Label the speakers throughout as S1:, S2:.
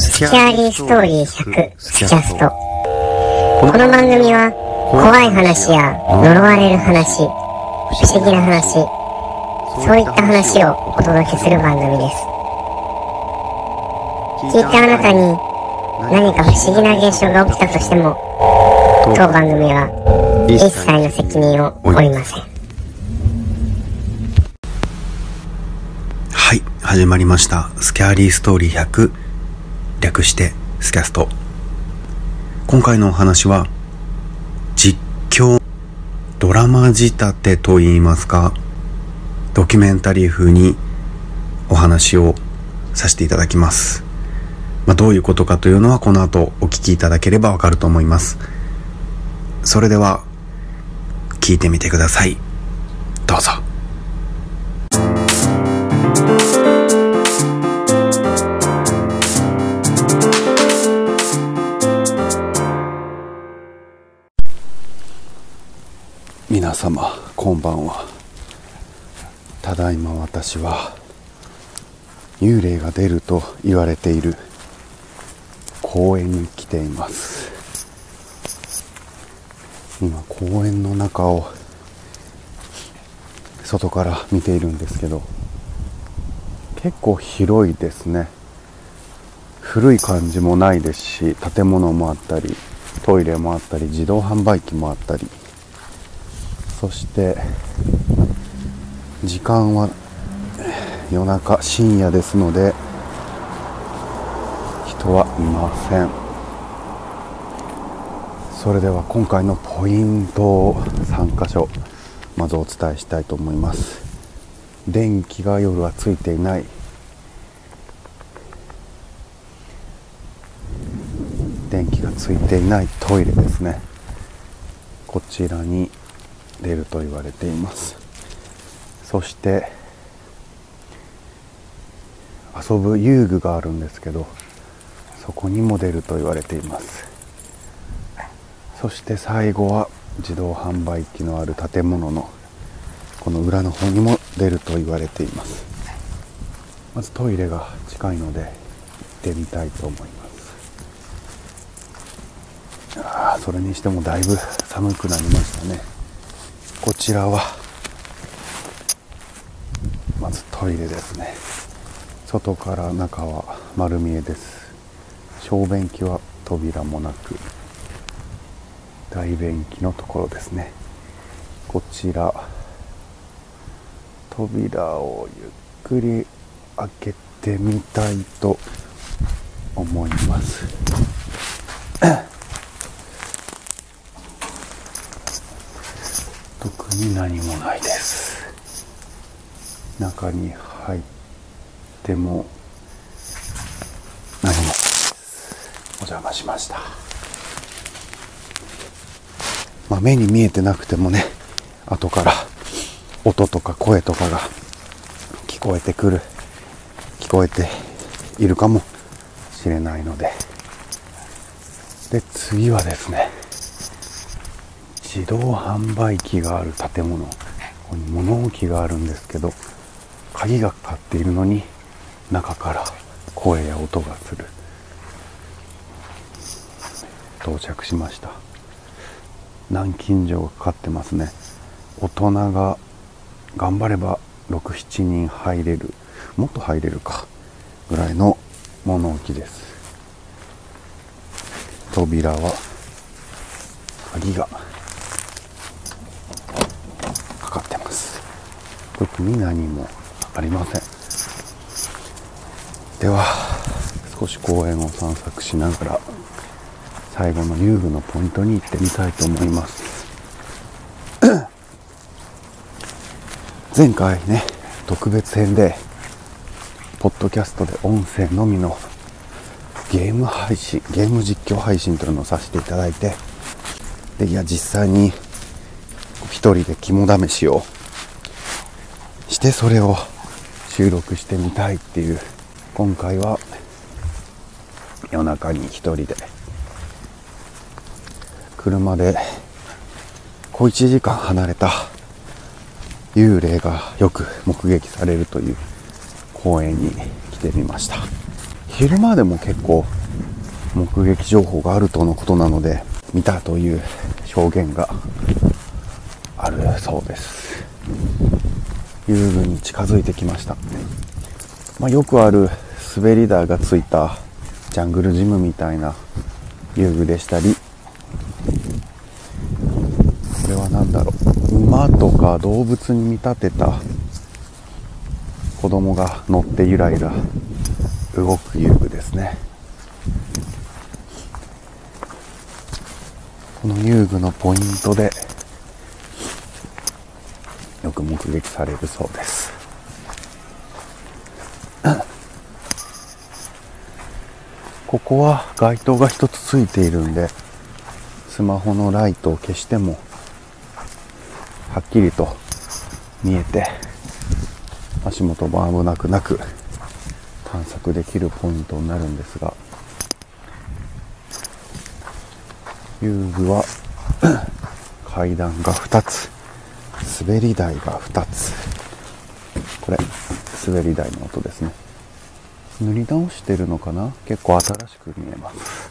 S1: スキャーリーストーリー100スキャスト。この番組は怖い話や呪われる話不思議な話そういった話をお届けする番組です。聞いたあなたに何か不思議な現象が起きたとしても当番組は一切の責任を負いません。
S2: はい、始まりました。スキャーリーストーリー100、略してスキャスト。今回のお話は、実況、ドラマ仕立てと言いますか、ドキュメンタリー風にお話をさせていただきます。まあ、どういうことかというのはこの後お聞きいただければわかると思います。それでは、聞いてみてください。どうぞ。ばんは。ただいま私は幽霊が出ると言われている。公園に来ています。今公園の中を外から見ているんですけど結構広いですね。古い感じもないですし建物もあったりトイレもあったり自動販売機もあったり。そして時間は夜中深夜ですので人はいません。それでは今回のポイントを3箇所まずお伝えしたいと思います。電気が夜はついていない。電気がついていないトイレですね。こちらに出ると言われています。そして遊ぶ遊具があるんですけどそこにも出ると言われています。そして最後は自動販売機のある建物のこの裏の方にも出ると言われています。まずトイレが近いので行ってみたいと思います。あそれにしてもだいぶ寒くなりましたね。こちらは。まずトイレですね。外から中は丸見えです。小便器は扉もなく。大便器のところですね。こちら。扉をゆっくり開けてみたいと思います。に何もないです。中に入っても何もお邪魔しました。まあ目に見えてなくてもね後から音とか声とかが聞こえてくる聞こえているかもしれないので。で次はですね自動販売機がある建物。ここに物置があるんですけど鍵がかかっているのに中から声や音がする。到着しました。南京錠がかかってますね。大人が頑張れば67人入れる。もっと入れるか。ぐらいの物置です。扉は鍵がかかってます特に何もありません。では少し公園を散策しながら最後の遊具のポイントに行ってみたいと思います。前回ね特別編でポッドキャストで音声のみのゲーム配信ゲーム実況配信というのをさせていただいてでいや実際に一人で肝試しをしてそれを収録してみたいっていう。今回は夜中に一人で。車で小1時間離れた幽霊がよく目撃されるという公園に来てみました。昼間でも結構目撃情報があるとのことなので見たという表現があるそうです。遊具に近づいてきました、まあ、よくある滑り台がついたジャングルジムみたいな遊具でしたり。これは何だろう。馬とか動物に見立てた子供が乗ってゆらゆら動く遊具ですね。この遊具のポイントで目撃されるそうです。ここは街灯が一つついているんでスマホのライトを消してもはっきりと見えて足元も危なくなく探索できるポイントになるんですが遊具は 階段が2つ。滑り台が2つ。これ滑り台の音ですね。塗り直してるのかな？結構新しく見えます。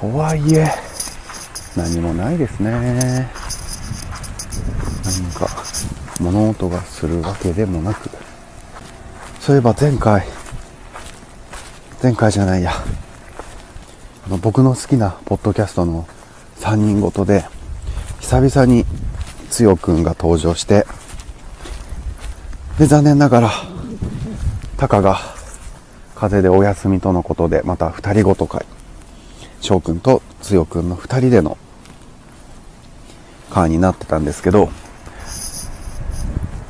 S2: とはいえ何もないですね。何か物音がするわけでもなく。そういえば前回前回じゃないや。僕の好きなポッドキャストの3人ごとで久々につよくんが登場してで残念ながらタカが風邪でお休みとのことでまた2人ごと会。翔くんとつよくんの2人での会になってたんですけど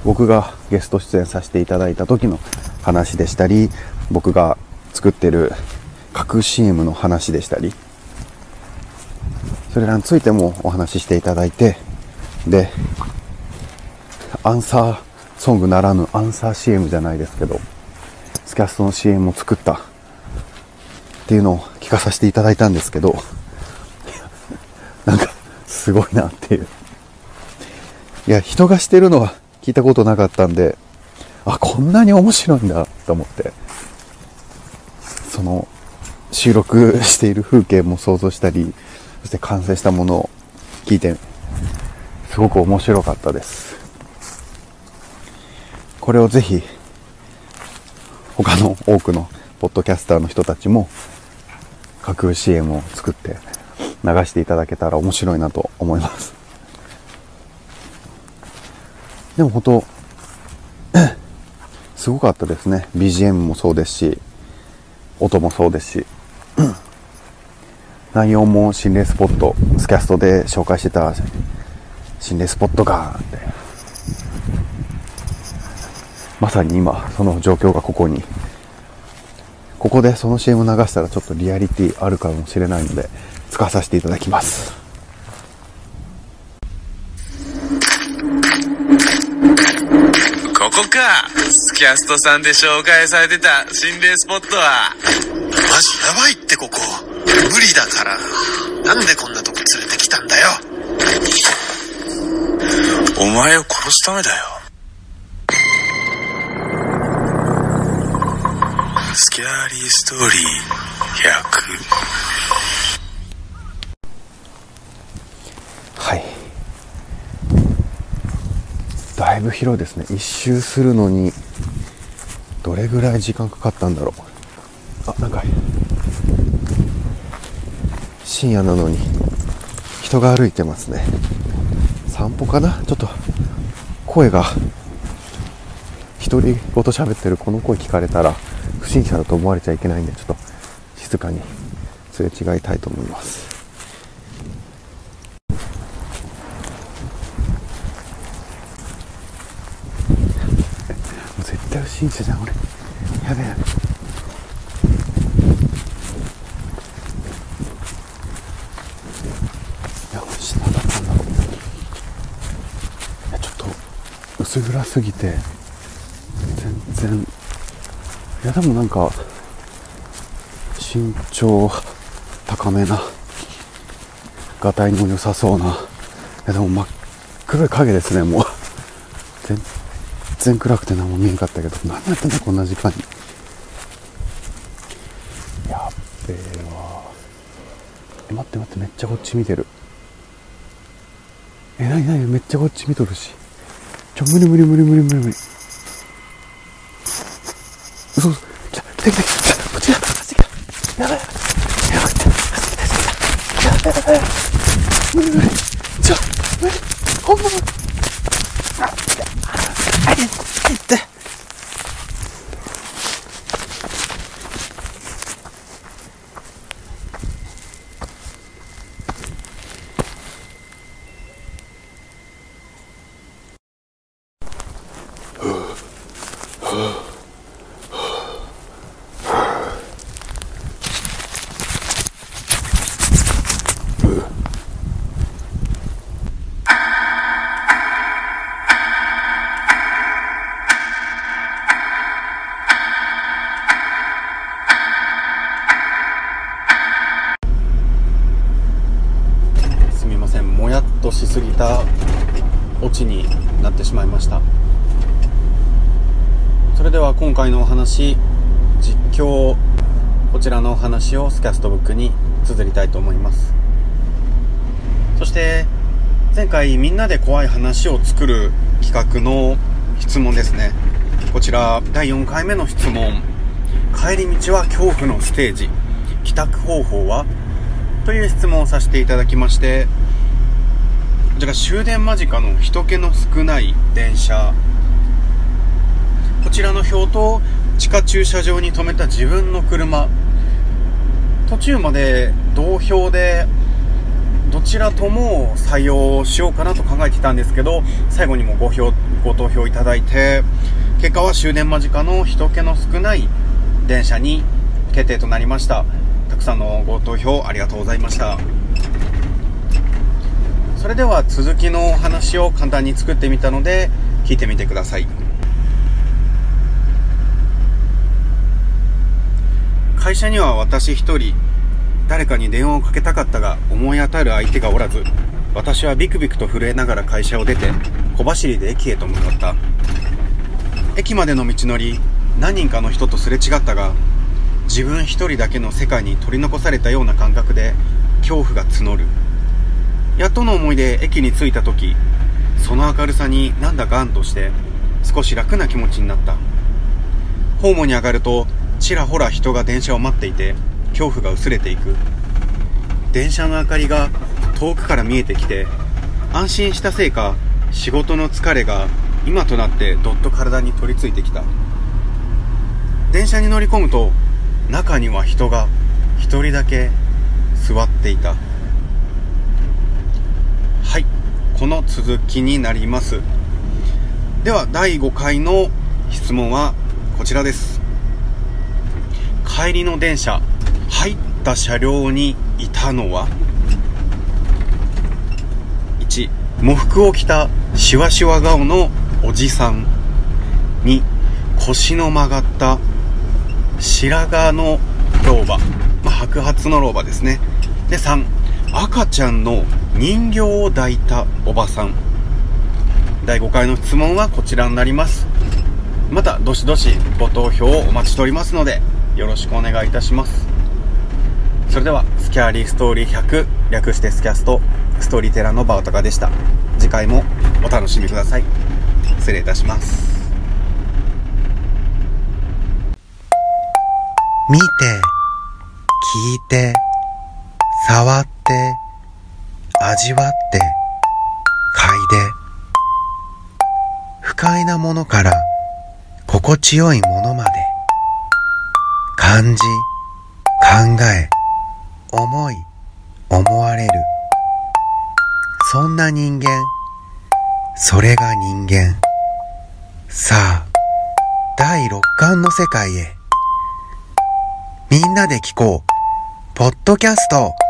S2: 僕がゲスト出演させていただいた時の話でしたり僕が作ってる架空 CM の話でしたりそれらについてもお話ししていただいてでアンサーソングならぬアンサー CM じゃないですけどスキャストの CM を作ったっていうのを聞かさせていただいたんですけど なんかすごいなっていう。いや人がしてるのは聞いたことなかったんであこんなに面白いんだと思って。その収録している風景も想像したりそして完成したものを聞いてすごく面白かったです。これをぜひ他の多くのポッドキャスターの人たちも架空 CM を作って流していただけたら面白いなと思います。でも本当 すごかったですね。BGM もそうですし音もそうですし。内容も心霊スポットスキャストで紹介してた心霊スポットがって。まさに今その状況がここに。ここでその CM 流したらちょっとリアリティあるかもしれないので使わさせていただきます。
S3: ここか。スキャストさんで紹介されてた心霊スポットは。
S4: マジやばいってここ無理だから。なんでこんなとこ連れてきたんだよ。
S3: お前を殺すためだよ。スキャーリーストーリー。100
S2: はい。だいぶ広いですね。一周するのにどれぐらい時間かかったんだろう。あなんか。深夜なのに人が歩いてますね。散歩かな？ちょっと声が。独り言喋ってる。この声聞かれたら不審者だと思われちゃいけないんでちょっと静かにすれ違いたいと思います。絶対不審者じゃん俺。やべやべえいやこれ下だったんだろういやちょっと暗すぎて全然。いやでもなんか身長高めながたいの良さそうな。いやでも真っ黒い影ですねもう。全然暗くて何も見えんかったけど。何やってんだこんな時間に。やっべえわえ待って待ってめっちゃこっち見てる。えなになにめっちゃこっち見とるし。ちょ無理無理無理無理無理無理嘘嘘来た来た来た来たこっちだ走ってきたやばいしすぎたオチになってしまいました。それでは今回のお話実況こちらのお話をスキャストブックに綴りたいと思います。そして前回みんなで怖い話を作る企画の質問ですね。こちら第4回目の質問。帰り道は恐怖のステージ。帰宅方法は？という質問をさせていただきましてちら終電間近の人気の少ない電車。こちらの表と地下駐車場に停めた自分の車。途中まで同票でどちらとも採用しようかなと考えていたんですけど最後にもご票ご投票いただいて結果は終電間近の人気の少ない電車に決定となりました。たくさんのご投票ありがとうございました。それでは続きのお話を簡単に作ってみたので聞いてみてください。会社には私一人誰かに電話をかけたかったが思い当たる相手がおらず私はビクビクと震えながら会社を出て小走りで駅へと向かった。駅までの道のり何人かの人とすれ違ったが自分一人だけの世界に取り残されたような感覚で恐怖が募る。やっとの思いで駅に着いた時その明るさになんだガンとして少し楽な気持ちになった。ホームに上がるとちらほら人が電車を待っていて恐怖が薄れていく。電車の明かりが遠くから見えてきて安心したせいか仕事の疲れが今となってどっと体に取り付いてきた。電車に乗り込むと中には人が一人だけ座っていた。はい。この続きになります。では第5回の質問はこちらです。帰りの電車入った車両にいたのは？1喪服を着たシワシワ顔のおじさん。2腰の曲がった白髪の老婆、まあ、白髪の老婆ですね。で3赤ちゃんの人形を抱いたおばさん。第5回の質問はこちらになります。またどしどしご投票をお待ちしておりますのでよろしくお願いいたします。それではスキャーリーストーリー100略してスキャストストーリーテラーのバオタカでした。次回もお楽しみください。失礼いたします。
S5: 見て、聞いて、触って、味わって、嗅いで。不快なものから心地よいものまで。感じ、考え、思い、思われる。そんな人間、それが人間。さあ、第六感の世界へ。みんなで聞こう。ポッドキャスト。「